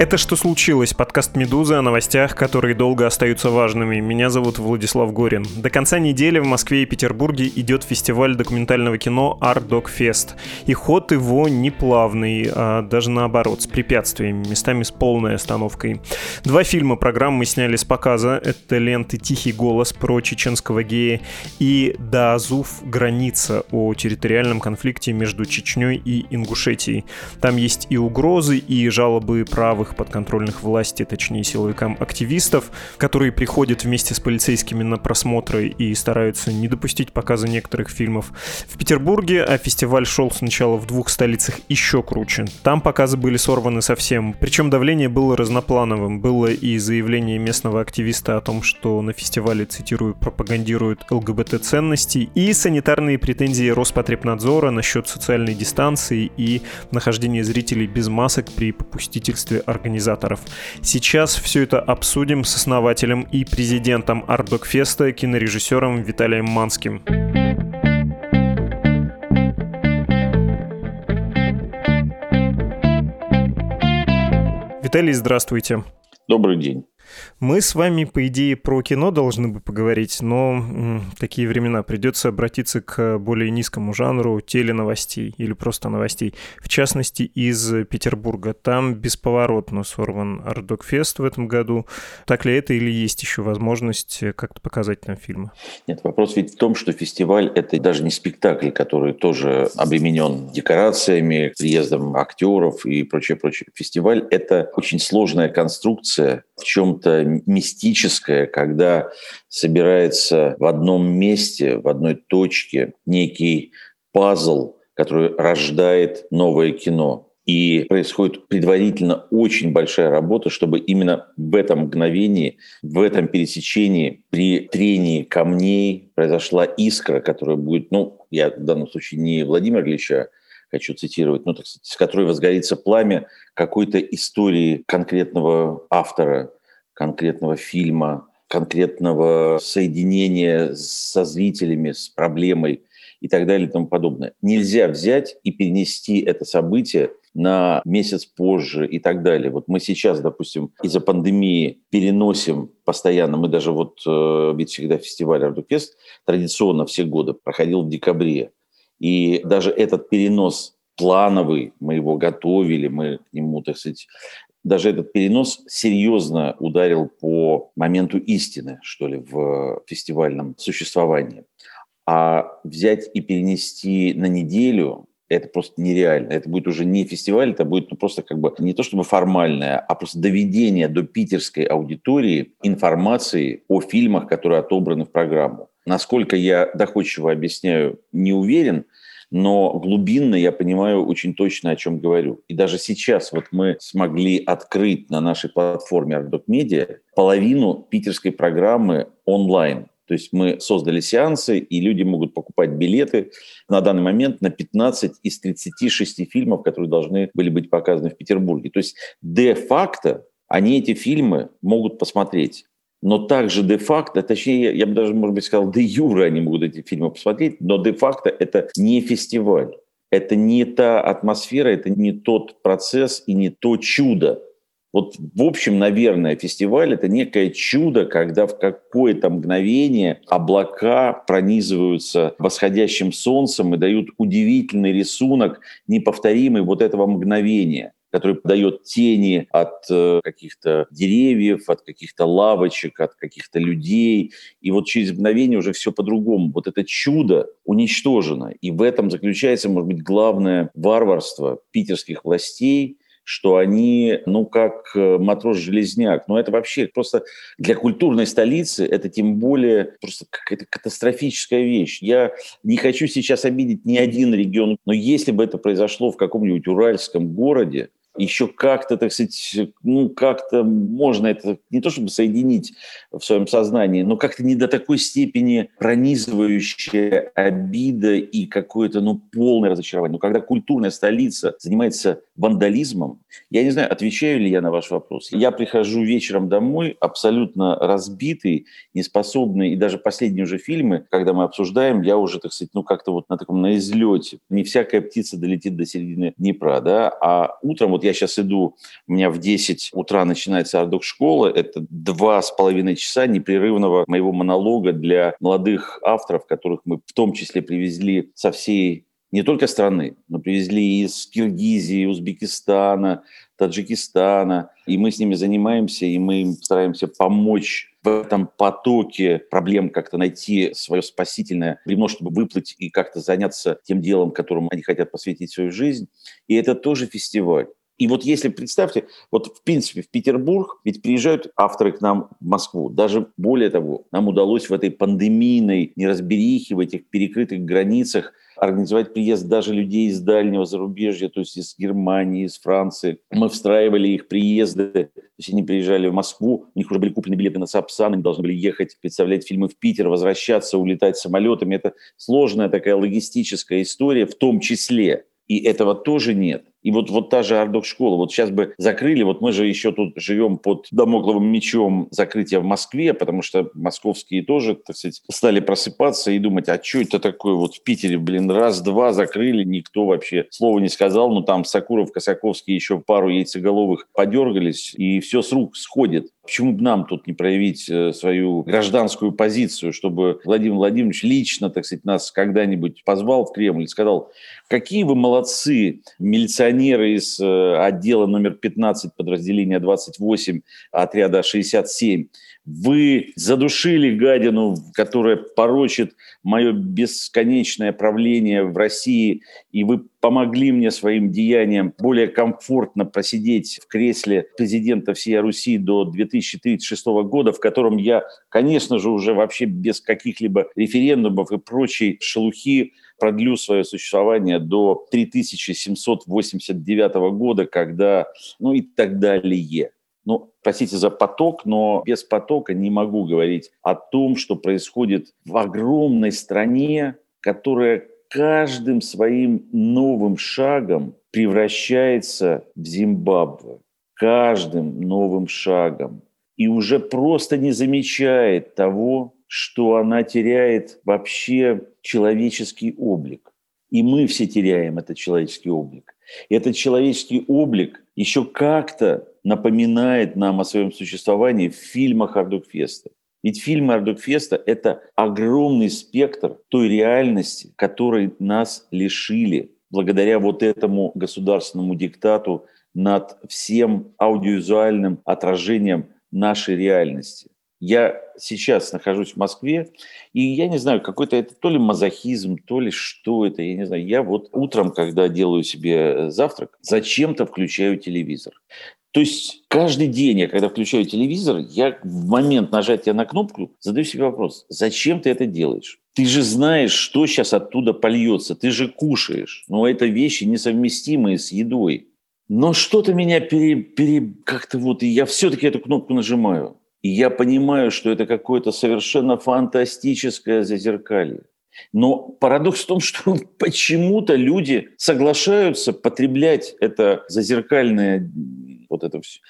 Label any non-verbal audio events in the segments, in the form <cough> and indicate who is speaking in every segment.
Speaker 1: Это «Что случилось?» Подкаст «Медузы» о новостях, которые долго остаются важными. Меня зовут Владислав Горин. До конца недели в Москве и Петербурге идет фестиваль документального кино Art Dog Fest. И ход его не плавный, а даже наоборот, с препятствиями, местами с полной остановкой. Два фильма программы сняли с показа. Это ленты «Тихий голос» про чеченского гея и «Даазуф. Граница» о территориальном конфликте между Чечней и Ингушетией. Там есть и угрозы, и жалобы правых новых подконтрольных власти, точнее силовикам активистов, которые приходят вместе с полицейскими на просмотры и стараются не допустить показа некоторых фильмов. В Петербурге, а фестиваль шел сначала в двух столицах еще круче. Там показы были сорваны совсем. Причем давление было разноплановым. Было и заявление местного активиста о том, что на фестивале, цитирую, пропагандируют ЛГБТ-ценности, и санитарные претензии Роспотребнадзора насчет социальной дистанции и нахождения зрителей без масок при попустительстве организации организаторов. Сейчас все это обсудим с основателем и президентом Артдокфеста, кинорежиссером Виталием Манским. Виталий, здравствуйте.
Speaker 2: Добрый день.
Speaker 1: Мы с вами, по идее, про кино должны бы поговорить, но м, такие времена придется обратиться к более низкому жанру теленовостей или просто новостей. В частности, из Петербурга. Там бесповоротно сорван Ардокфест в этом году. Так ли это или есть еще возможность как-то показать нам фильмы?
Speaker 2: Нет, вопрос ведь в том, что фестиваль – это даже не спектакль, который тоже обременен декорациями, приездом актеров и прочее, прочее. Фестиваль – это очень сложная конструкция, в чем-то мистическое, когда собирается в одном месте, в одной точке некий пазл, который рождает новое кино. И происходит предварительно очень большая работа, чтобы именно в этом мгновении, в этом пересечении, при трении камней произошла искра, которая будет, ну, я в данном случае не Владимира Ильича хочу цитировать, ну, так сказать, с которой возгорится пламя какой-то истории конкретного автора, конкретного фильма, конкретного соединения со зрителями, с проблемой и так далее и тому подобное. Нельзя взять и перенести это событие на месяц позже и так далее. Вот мы сейчас, допустим, из-за пандемии переносим постоянно, мы даже вот, э, ведь всегда фестиваль Ардукест традиционно все годы проходил в декабре. И даже этот перенос плановый, мы его готовили, мы к нему, так сказать, даже этот перенос серьезно ударил по моменту истины, что ли, в фестивальном существовании. А взять и перенести на неделю это просто нереально. Это будет уже не фестиваль, это будет ну, просто как бы не то чтобы формальное, а просто доведение до питерской аудитории информации о фильмах, которые отобраны в программу. Насколько я доходчиво объясняю, не уверен – но глубинно я понимаю очень точно, о чем говорю. И даже сейчас вот мы смогли открыть на нашей платформе Ardot Media половину питерской программы онлайн. То есть мы создали сеансы, и люди могут покупать билеты на данный момент на 15 из 36 фильмов, которые должны были быть показаны в Петербурге. То есть де-факто они эти фильмы могут посмотреть но также де-факто, точнее, я бы даже, может быть, сказал, де-юра они могут эти фильмы посмотреть, но де-факто это не фестиваль. Это не та атмосфера, это не тот процесс и не то чудо. Вот, в общем, наверное, фестиваль – это некое чудо, когда в какое-то мгновение облака пронизываются восходящим солнцем и дают удивительный рисунок, неповторимый вот этого мгновения который дает тени от э, каких-то деревьев, от каких-то лавочек, от каких-то людей. И вот через мгновение уже все по-другому. Вот это чудо уничтожено. И в этом заключается, может быть, главное варварство питерских властей, что они, ну, как э, матрос-железняк. Но это вообще просто для культурной столицы это тем более просто какая-то катастрофическая вещь. Я не хочу сейчас обидеть ни один регион, но если бы это произошло в каком-нибудь уральском городе, еще как-то, так сказать, ну, как-то можно это не то чтобы соединить в своем сознании, но как-то не до такой степени пронизывающая обида и какое-то, ну, полное разочарование. Но когда культурная столица занимается вандализмом. Я не знаю, отвечаю ли я на ваш вопрос. Я прихожу вечером домой абсолютно разбитый, неспособный, и даже последние уже фильмы, когда мы обсуждаем, я уже, так сказать, ну как-то вот на таком на излете. Не всякая птица долетит до середины Днепра, да, а утром, вот я сейчас иду, у меня в 10 утра начинается ардок школа, это два с половиной часа непрерывного моего монолога для молодых авторов, которых мы в том числе привезли со всей не только страны, но привезли из Киргизии, Узбекистана, Таджикистана. И мы с ними занимаемся, и мы им стараемся помочь в этом потоке проблем как-то найти свое спасительное бревно, чтобы выплыть и как-то заняться тем делом, которому они хотят посвятить свою жизнь. И это тоже фестиваль. И вот если представьте, вот в принципе в Петербург ведь приезжают авторы к нам в Москву. Даже более того, нам удалось в этой пандемийной неразберихе, в этих перекрытых границах организовать приезд даже людей из дальнего зарубежья, то есть из Германии, из Франции. Мы встраивали их приезды, то есть они приезжали в Москву, у них уже были куплены билеты на Сапсан, они должны были ехать, представлять фильмы в Питер, возвращаться, улетать самолетами. Это сложная такая логистическая история в том числе. И этого тоже нет. И вот, вот та же Ардок школа, вот сейчас бы закрыли, вот мы же еще тут живем под домокловым мечом закрытия в Москве, потому что московские тоже, так сказать, стали просыпаться и думать, а что это такое? Вот в Питере, блин, раз-два закрыли, никто вообще слова не сказал, ну там Сакуров, Косаковский еще пару яйцеголовых подергались, и все с рук сходит. Почему бы нам тут не проявить э, свою гражданскую позицию, чтобы Владимир Владимирович лично, так сказать, нас когда-нибудь позвал в Кремль и сказал, какие вы молодцы, милиционеры из э, отдела номер 15 подразделения 28 отряда 67, вы задушили гадину, которая порочит мое бесконечное правление в России, и вы помогли мне своим деянием более комфортно просидеть в кресле президента всей Руси до 2036 года, в котором я, конечно же, уже вообще без каких-либо референдумов и прочей шелухи продлю свое существование до 3789 года, когда, ну и так далее. Ну, простите за поток, но без потока не могу говорить о том, что происходит в огромной стране, которая каждым своим новым шагом превращается в Зимбабве. Каждым новым шагом. И уже просто не замечает того, что она теряет вообще человеческий облик. И мы все теряем этот человеческий облик. И этот человеческий облик еще как-то напоминает нам о своем существовании в фильмах Ардукфеста. Ведь фильмы Ардукфеста – это огромный спектр той реальности, которой нас лишили благодаря вот этому государственному диктату над всем аудиовизуальным отражением нашей реальности. Я сейчас нахожусь в Москве, и я не знаю, какой-то это то ли мазохизм, то ли что это, я не знаю. Я вот утром, когда делаю себе завтрак, зачем-то включаю телевизор. То есть каждый день я, когда включаю телевизор, я в момент нажатия на кнопку задаю себе вопрос, зачем ты это делаешь? Ты же знаешь, что сейчас оттуда польется, ты же кушаешь. Но это вещи несовместимые с едой. Но что-то меня пере, пере, как-то вот, и я все-таки эту кнопку нажимаю. И я понимаю, что это какое-то совершенно фантастическое зазеркалье. Но парадокс в том, <laughs> что почему-то люди соглашаются потреблять это зазеркальное вот это все,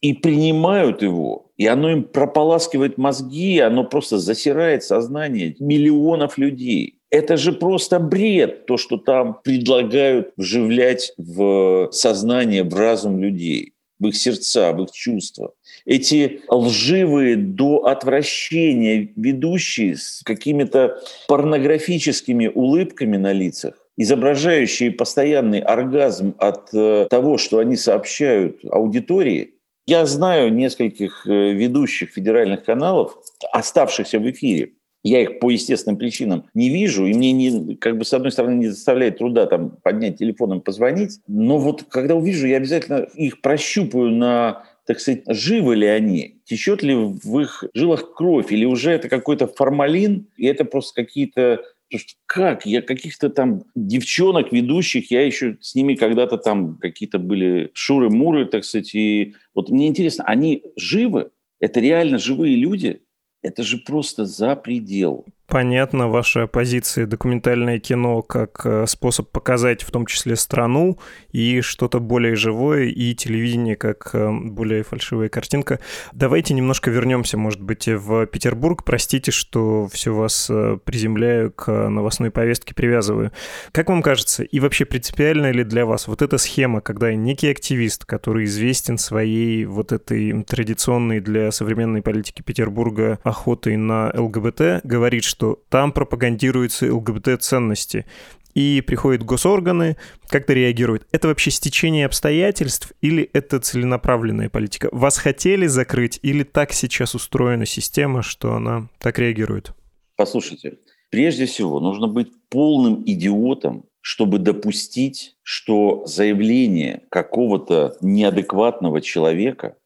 Speaker 2: и принимают его, и оно им прополаскивает мозги, оно просто засирает сознание миллионов людей. Это же просто бред, то, что там предлагают вживлять в сознание, в разум людей в их сердца, в их чувства. Эти лживые до отвращения ведущие с какими-то порнографическими улыбками на лицах, изображающие постоянный оргазм от э, того, что они сообщают аудитории. Я знаю нескольких э, ведущих федеральных каналов, оставшихся в эфире, я их по естественным причинам не вижу, и мне не, как бы с одной стороны не заставляет труда там поднять телефон и позвонить, но вот когда увижу, я обязательно их прощупаю на так сказать, живы ли они, течет ли в их жилах кровь, или уже это какой-то формалин, и это просто какие-то Потому что как? Я каких-то там девчонок, ведущих, я еще с ними когда-то там какие-то были шуры-муры, так сказать. И вот мне интересно, они живы? Это реально живые люди? Это же просто за предел.
Speaker 1: Понятна ваша позиция документальное кино как э, способ показать в том числе страну и что-то более живое, и телевидение как э, более фальшивая картинка. Давайте немножко вернемся, может быть, в Петербург. Простите, что все вас э, приземляю к новостной повестке, привязываю. Как вам кажется, и вообще принципиально ли для вас вот эта схема, когда некий активист, который известен своей вот этой традиционной для современной политики Петербурга охотой на ЛГБТ, говорит, что там пропагандируются ЛГБТ-ценности, и приходят госорганы, как-то реагируют. Это вообще стечение обстоятельств или это целенаправленная политика? Вас хотели закрыть или так сейчас устроена система, что она так реагирует?
Speaker 2: Послушайте, прежде всего нужно быть полным идиотом, чтобы допустить, что заявление какого-то неадекватного человека,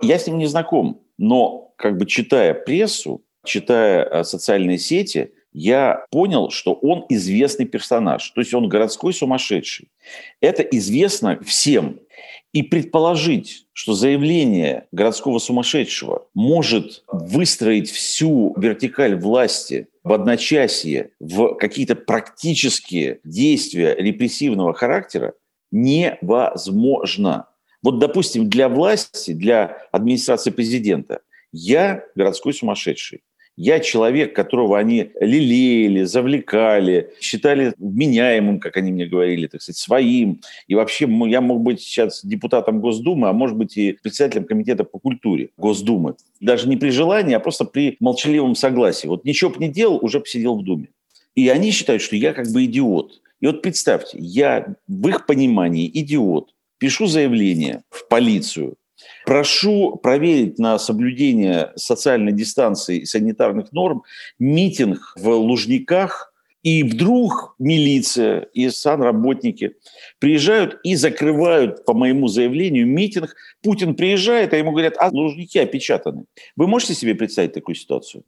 Speaker 2: я с ним не знаком, но как бы читая прессу, читая э, социальные сети, я понял, что он известный персонаж, то есть он городской сумасшедший. Это известно всем. И предположить, что заявление городского сумасшедшего может выстроить всю вертикаль власти в одночасье в какие-то практические действия репрессивного характера невозможно. Вот, допустим, для власти, для администрации президента я городской сумасшедший. Я человек, которого они лелеяли, завлекали, считали вменяемым, как они мне говорили, так сказать, своим. И вообще я мог быть сейчас депутатом Госдумы, а может быть и председателем комитета по культуре Госдумы. Даже не при желании, а просто при молчаливом согласии. Вот ничего бы не делал, уже посидел в Думе. И они считают, что я как бы идиот. И вот представьте, я в их понимании идиот. Пишу заявление в полицию, Прошу проверить на соблюдение социальной дистанции и санитарных норм митинг в Лужниках, и вдруг милиция и санработники приезжают и закрывают, по моему заявлению, митинг. Путин приезжает, а ему говорят, а Лужники опечатаны. Вы можете себе представить такую ситуацию?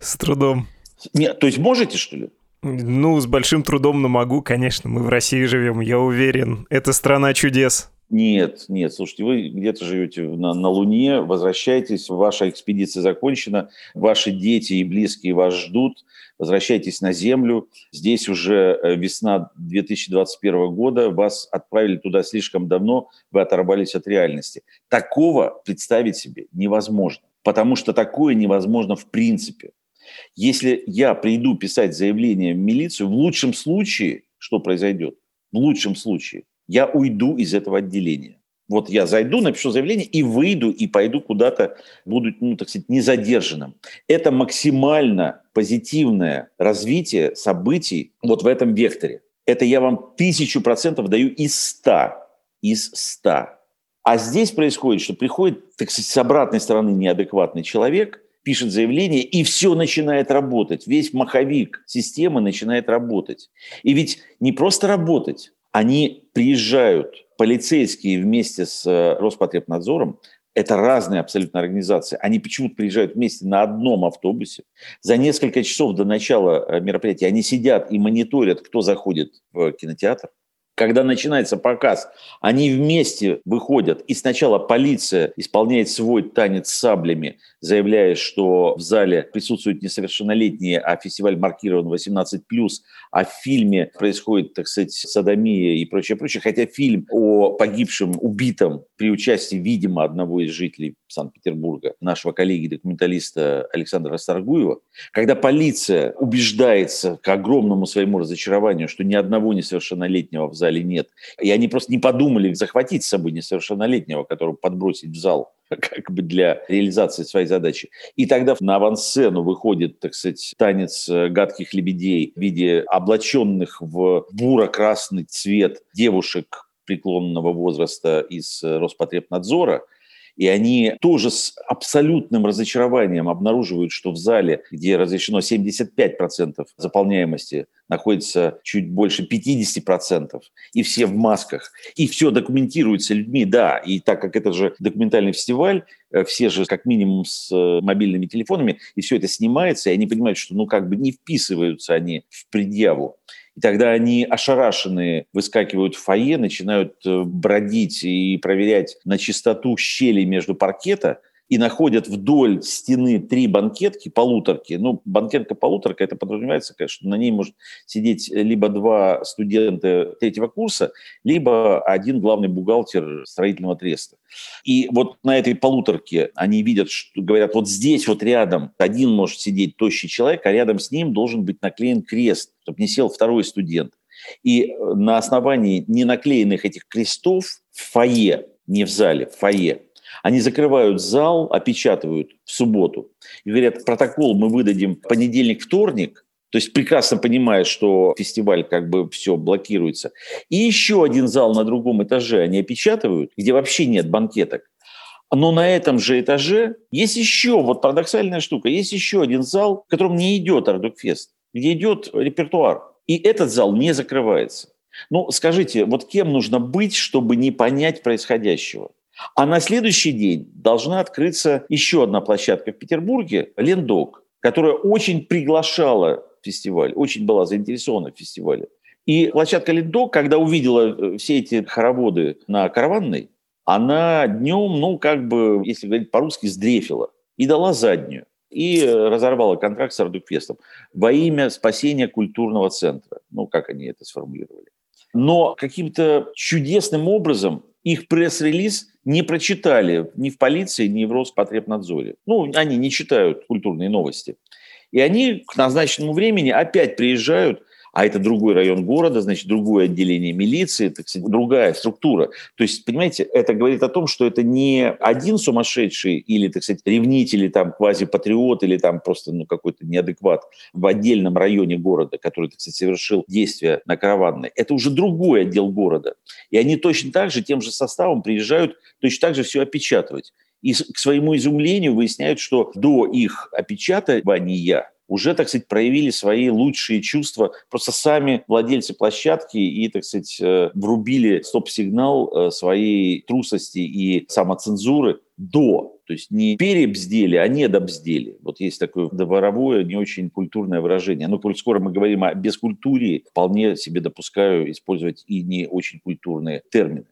Speaker 1: С трудом.
Speaker 2: Нет, то есть можете, что ли?
Speaker 1: Ну, с большим трудом, но могу, конечно. Мы в России живем, я уверен. Это страна чудес.
Speaker 2: Нет, нет, слушайте, вы где-то живете на, на Луне, возвращайтесь, ваша экспедиция закончена, ваши дети и близкие вас ждут, возвращайтесь на Землю. Здесь уже э, весна 2021 года, вас отправили туда слишком давно, вы оторвались от реальности. Такого представить себе невозможно, потому что такое невозможно в принципе. Если я приду писать заявление в милицию, в лучшем случае, что произойдет? В лучшем случае – я уйду из этого отделения. Вот я зайду, напишу заявление и выйду, и пойду куда-то, буду, ну, так сказать, незадержанным. Это максимально позитивное развитие событий вот в этом векторе. Это я вам тысячу процентов даю из ста. Из ста. А здесь происходит, что приходит, так сказать, с обратной стороны неадекватный человек, пишет заявление, и все начинает работать. Весь маховик системы начинает работать. И ведь не просто работать, они приезжают, полицейские вместе с э, Роспотребнадзором, это разные абсолютно организации. Они почему-то приезжают вместе на одном автобусе. За несколько часов до начала э, мероприятия они сидят и мониторят, кто заходит в кинотеатр когда начинается показ, они вместе выходят, и сначала полиция исполняет свой танец саблями, заявляя, что в зале присутствуют несовершеннолетние, а фестиваль маркирован 18+, а в фильме происходит, так сказать, садомия и прочее, прочее, хотя фильм о погибшем, убитом при участии, видимо, одного из жителей Санкт-Петербурга, нашего коллеги-документалиста Александра Расторгуева, когда полиция убеждается к огромному своему разочарованию, что ни одного несовершеннолетнего в зале зале нет. И они просто не подумали захватить с собой несовершеннолетнего, которого подбросить в зал <laughs> как бы для реализации своей задачи. И тогда на авансцену выходит, так сказать, танец э, гадких лебедей в виде облаченных в буро-красный цвет девушек преклонного возраста из э, Роспотребнадзора – и они тоже с абсолютным разочарованием обнаруживают, что в зале, где разрешено 75% заполняемости, находится чуть больше 50%, и все в масках, и все документируется людьми, да, и так как это же документальный фестиваль, э, все же как минимум с э, мобильными телефонами, и все это снимается, и они понимают, что ну как бы не вписываются они в предъяву. И тогда они ошарашенные выскакивают в фойе, начинают э, бродить и проверять на чистоту щелей между паркета, и находят вдоль стены три банкетки, полуторки. Ну, банкетка-полуторка, это подразумевается, конечно, на ней может сидеть либо два студента третьего курса, либо один главный бухгалтер строительного треста. И вот на этой полуторке они видят, что говорят, вот здесь вот рядом один может сидеть тощий человек, а рядом с ним должен быть наклеен крест, чтобы не сел второй студент. И на основании ненаклеенных этих крестов в фойе, не в зале, в фойе, они закрывают зал, опечатывают в субботу и говорят, протокол мы выдадим понедельник, вторник, то есть прекрасно понимая, что фестиваль как бы все блокируется. И еще один зал на другом этаже они опечатывают, где вообще нет банкеток. Но на этом же этаже есть еще, вот парадоксальная штука, есть еще один зал, в котором не идет Ардукфест, где идет репертуар. И этот зал не закрывается. Ну, скажите, вот кем нужно быть, чтобы не понять происходящего? А на следующий день должна открыться еще одна площадка в Петербурге, Лендок, которая очень приглашала фестиваль, очень была заинтересована в фестивале. И площадка Лендок, когда увидела э, все эти хороводы на Караванной, она днем, ну, как бы, если говорить по-русски, сдрефила и дала заднюю. И э, разорвала контракт с Ардукфестом во имя спасения культурного центра. Ну, как они это сформулировали. Но каким-то чудесным образом их пресс-релиз не прочитали ни в полиции, ни в Роспотребнадзоре. Ну, они не читают культурные новости. И они к назначенному времени опять приезжают а это другой район города, значит, другое отделение милиции, так сказать, другая структура. То есть, понимаете, это говорит о том, что это не один сумасшедший или, так сказать, ревнитель, там квазипатриот, или там просто ну, какой-то неадекват в отдельном районе города, который, так сказать, совершил действия на караванной. Это уже другой отдел города. И они точно так же, тем же составом приезжают точно так же все опечатывать. И к своему изумлению выясняют, что до их опечатывания уже, так сказать, проявили свои лучшие чувства. Просто сами владельцы площадки и, так сказать, э, врубили стоп-сигнал э, своей трусости и самоцензуры до. То есть не перебздели, а не добздели. Вот есть такое дворовое, не очень культурное выражение. Но коль скоро мы говорим о бескультуре, вполне себе допускаю использовать и не очень культурные термины.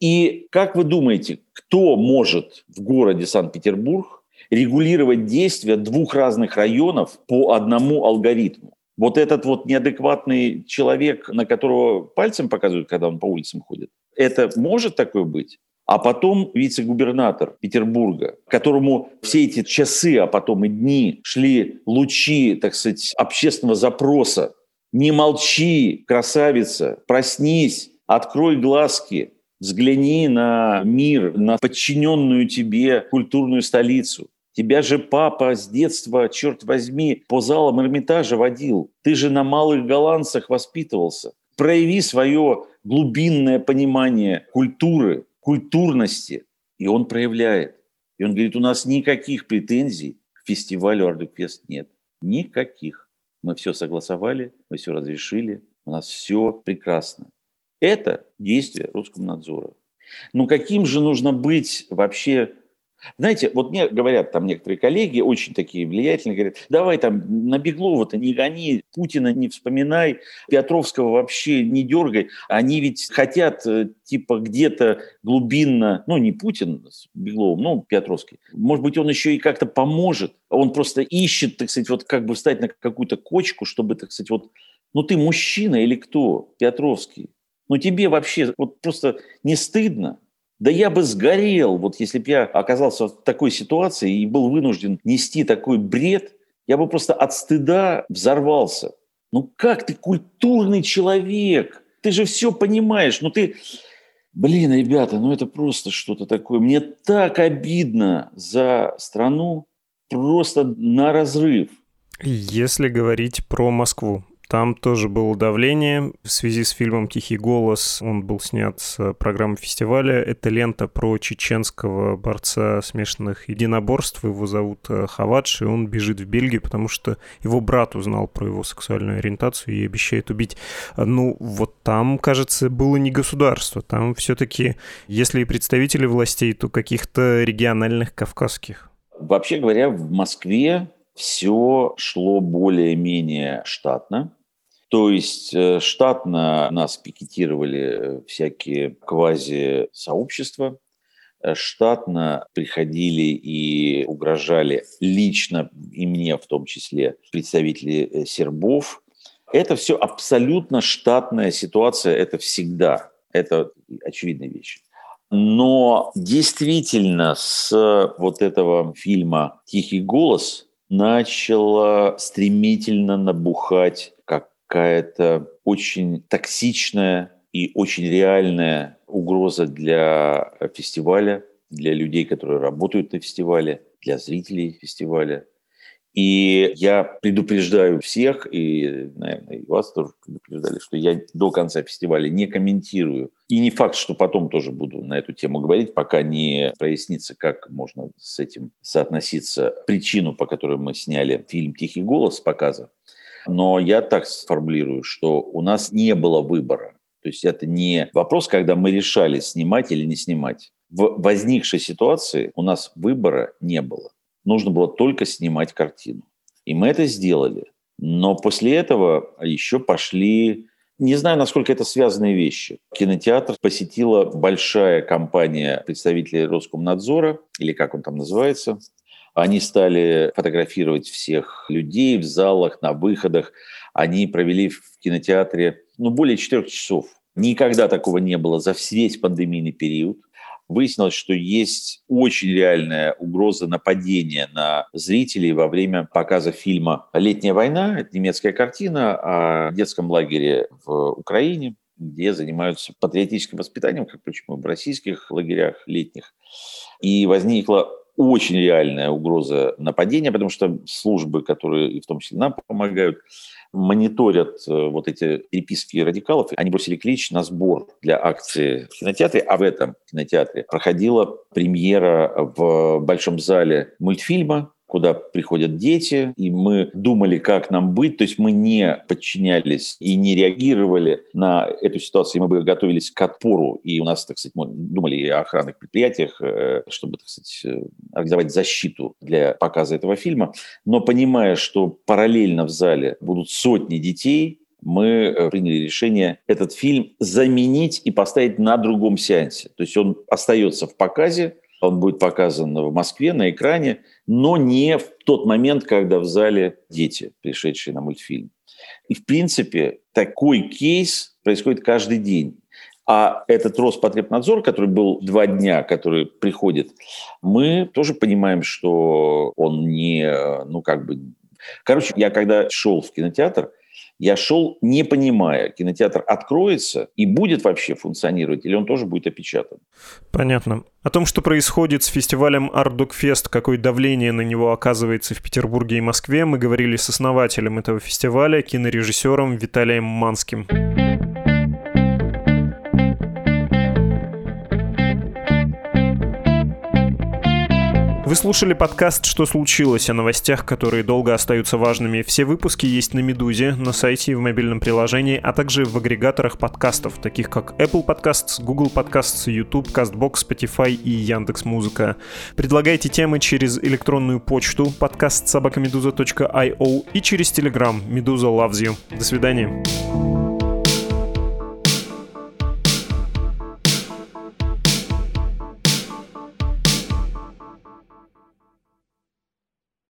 Speaker 2: И как вы думаете, кто может в городе Санкт-Петербург регулировать действия двух разных районов по одному алгоритму. Вот этот вот неадекватный человек, на которого пальцем показывают, когда он по улицам ходит, это может такое быть? А потом вице-губернатор Петербурга, которому все эти часы, а потом и дни шли лучи, так сказать, общественного запроса. Не молчи, красавица, проснись, открой глазки, взгляни на мир, на подчиненную тебе культурную столицу. Тебя же папа с детства, черт возьми, по залам Эрмитажа водил. Ты же на малых голландцах воспитывался. Прояви свое глубинное понимание культуры, культурности. И он проявляет. И он говорит, у нас никаких претензий к фестивалю Ардукфест нет. Никаких. Мы все согласовали, мы все разрешили, у нас все прекрасно. Это действие Роскомнадзора. Ну каким же нужно быть вообще знаете, вот мне говорят там некоторые коллеги, очень такие влиятельные, говорят, давай там на Беглова-то не гони, Путина не вспоминай, Петровского вообще не дергай. Они ведь хотят э, типа где-то глубинно, ну не Путин с Бегловым, ну Петровский, может быть, он еще и как-то поможет. Он просто ищет, так сказать, вот как бы встать на какую-то кочку, чтобы, так сказать, вот, ну ты мужчина или кто, Петровский? Ну тебе вообще вот просто не стыдно? Да я бы сгорел, вот если бы я оказался в такой ситуации и был вынужден нести такой бред, я бы просто от стыда взорвался. Ну как ты культурный человек? Ты же все понимаешь. Ну ты... Блин, ребята, ну это просто что-то такое. Мне так обидно за страну, просто на разрыв.
Speaker 1: Если говорить про Москву, там тоже было давление в связи с фильмом «Тихий голос». Он был снят с программы фестиваля. Это лента про чеченского борца смешанных единоборств. Его зовут э, Хавадж, и он бежит в Бельгию, потому что его брат узнал про его сексуальную ориентацию и обещает убить. Ну, вот там, кажется, было не государство. Там все-таки, если и представители властей, то каких-то региональных кавказских.
Speaker 2: Вообще говоря, в Москве все шло более-менее штатно. То есть э, штатно нас пикетировали всякие квази-сообщества, э, штатно приходили и угрожали лично и мне в том числе представители э, сербов. Это все абсолютно штатная ситуация, это всегда, это очевидная вещь. Но действительно с вот этого фильма «Тихий голос» начала стремительно набухать какая-то очень токсичная и очень реальная угроза для фестиваля, для людей, которые работают на фестивале, для зрителей фестиваля. И я предупреждаю всех, и, наверное, и вас тоже предупреждали, что я до конца фестиваля не комментирую. И не факт, что потом тоже буду на эту тему говорить, пока не прояснится, как можно с этим соотноситься. Причину, по которой мы сняли фильм «Тихий голос» показа. Но я так сформулирую, что у нас не было выбора. То есть это не вопрос, когда мы решали, снимать или не снимать. В возникшей ситуации у нас выбора не было. Нужно было только снимать картину. И мы это сделали. Но после этого еще пошли не знаю, насколько это связанные вещи. Кинотеатр посетила большая компания представителей Роскомнадзора, или как он там называется. Они стали фотографировать всех людей в залах, на выходах. Они провели в кинотеатре ну, более четырех часов. Никогда такого не было за весь пандемийный период. Выяснилось, что есть очень реальная угроза нападения на зрителей во время показа фильма «Летняя война». Это немецкая картина о детском лагере в Украине, где занимаются патриотическим воспитанием, как, впрочем, в российских лагерях летних. И возникла очень реальная угроза нападения, потому что службы, которые в том числе нам помогают, мониторят э, вот эти переписки радикалов. Они бросили клич на сбор для акции в кинотеатре, а в этом кинотеатре проходила премьера в Большом зале мультфильма куда приходят дети, и мы думали, как нам быть, то есть мы не подчинялись и не реагировали на эту ситуацию, мы бы готовились к отпору, и у нас, так сказать, мы думали и о охранных предприятиях, э, чтобы, так сказать, э, организовать защиту для показа этого фильма, но понимая, что параллельно в зале будут сотни детей, мы э, приняли решение этот фильм заменить и поставить на другом сеансе. То есть он остается в показе, он будет показан в Москве на экране, но не в тот момент, когда в зале дети, пришедшие на мультфильм. И, в принципе, такой кейс происходит каждый день. А этот Роспотребнадзор, который был два дня, который приходит, мы тоже понимаем, что он не, ну как бы... Короче, я когда шел в кинотеатр, я шел, не понимая, кинотеатр откроется и будет вообще функционировать, или он тоже будет опечатан.
Speaker 1: Понятно. О том, что происходит с фестивалем Fest, какое давление на него оказывается в Петербурге и Москве, мы говорили с основателем этого фестиваля, кинорежиссером Виталием Манским. Вы слушали подкаст «Что случилось?» о новостях, которые долго остаются важными. Все выпуски есть на «Медузе», на сайте и в мобильном приложении, а также в агрегаторах подкастов, таких как Apple Podcasts, Google Podcasts, YouTube, CastBox, Spotify и Яндекс.Музыка. Предлагайте темы через электронную почту подкаст собакамедуза.io и через Telegram «Медуза loves you». До свидания.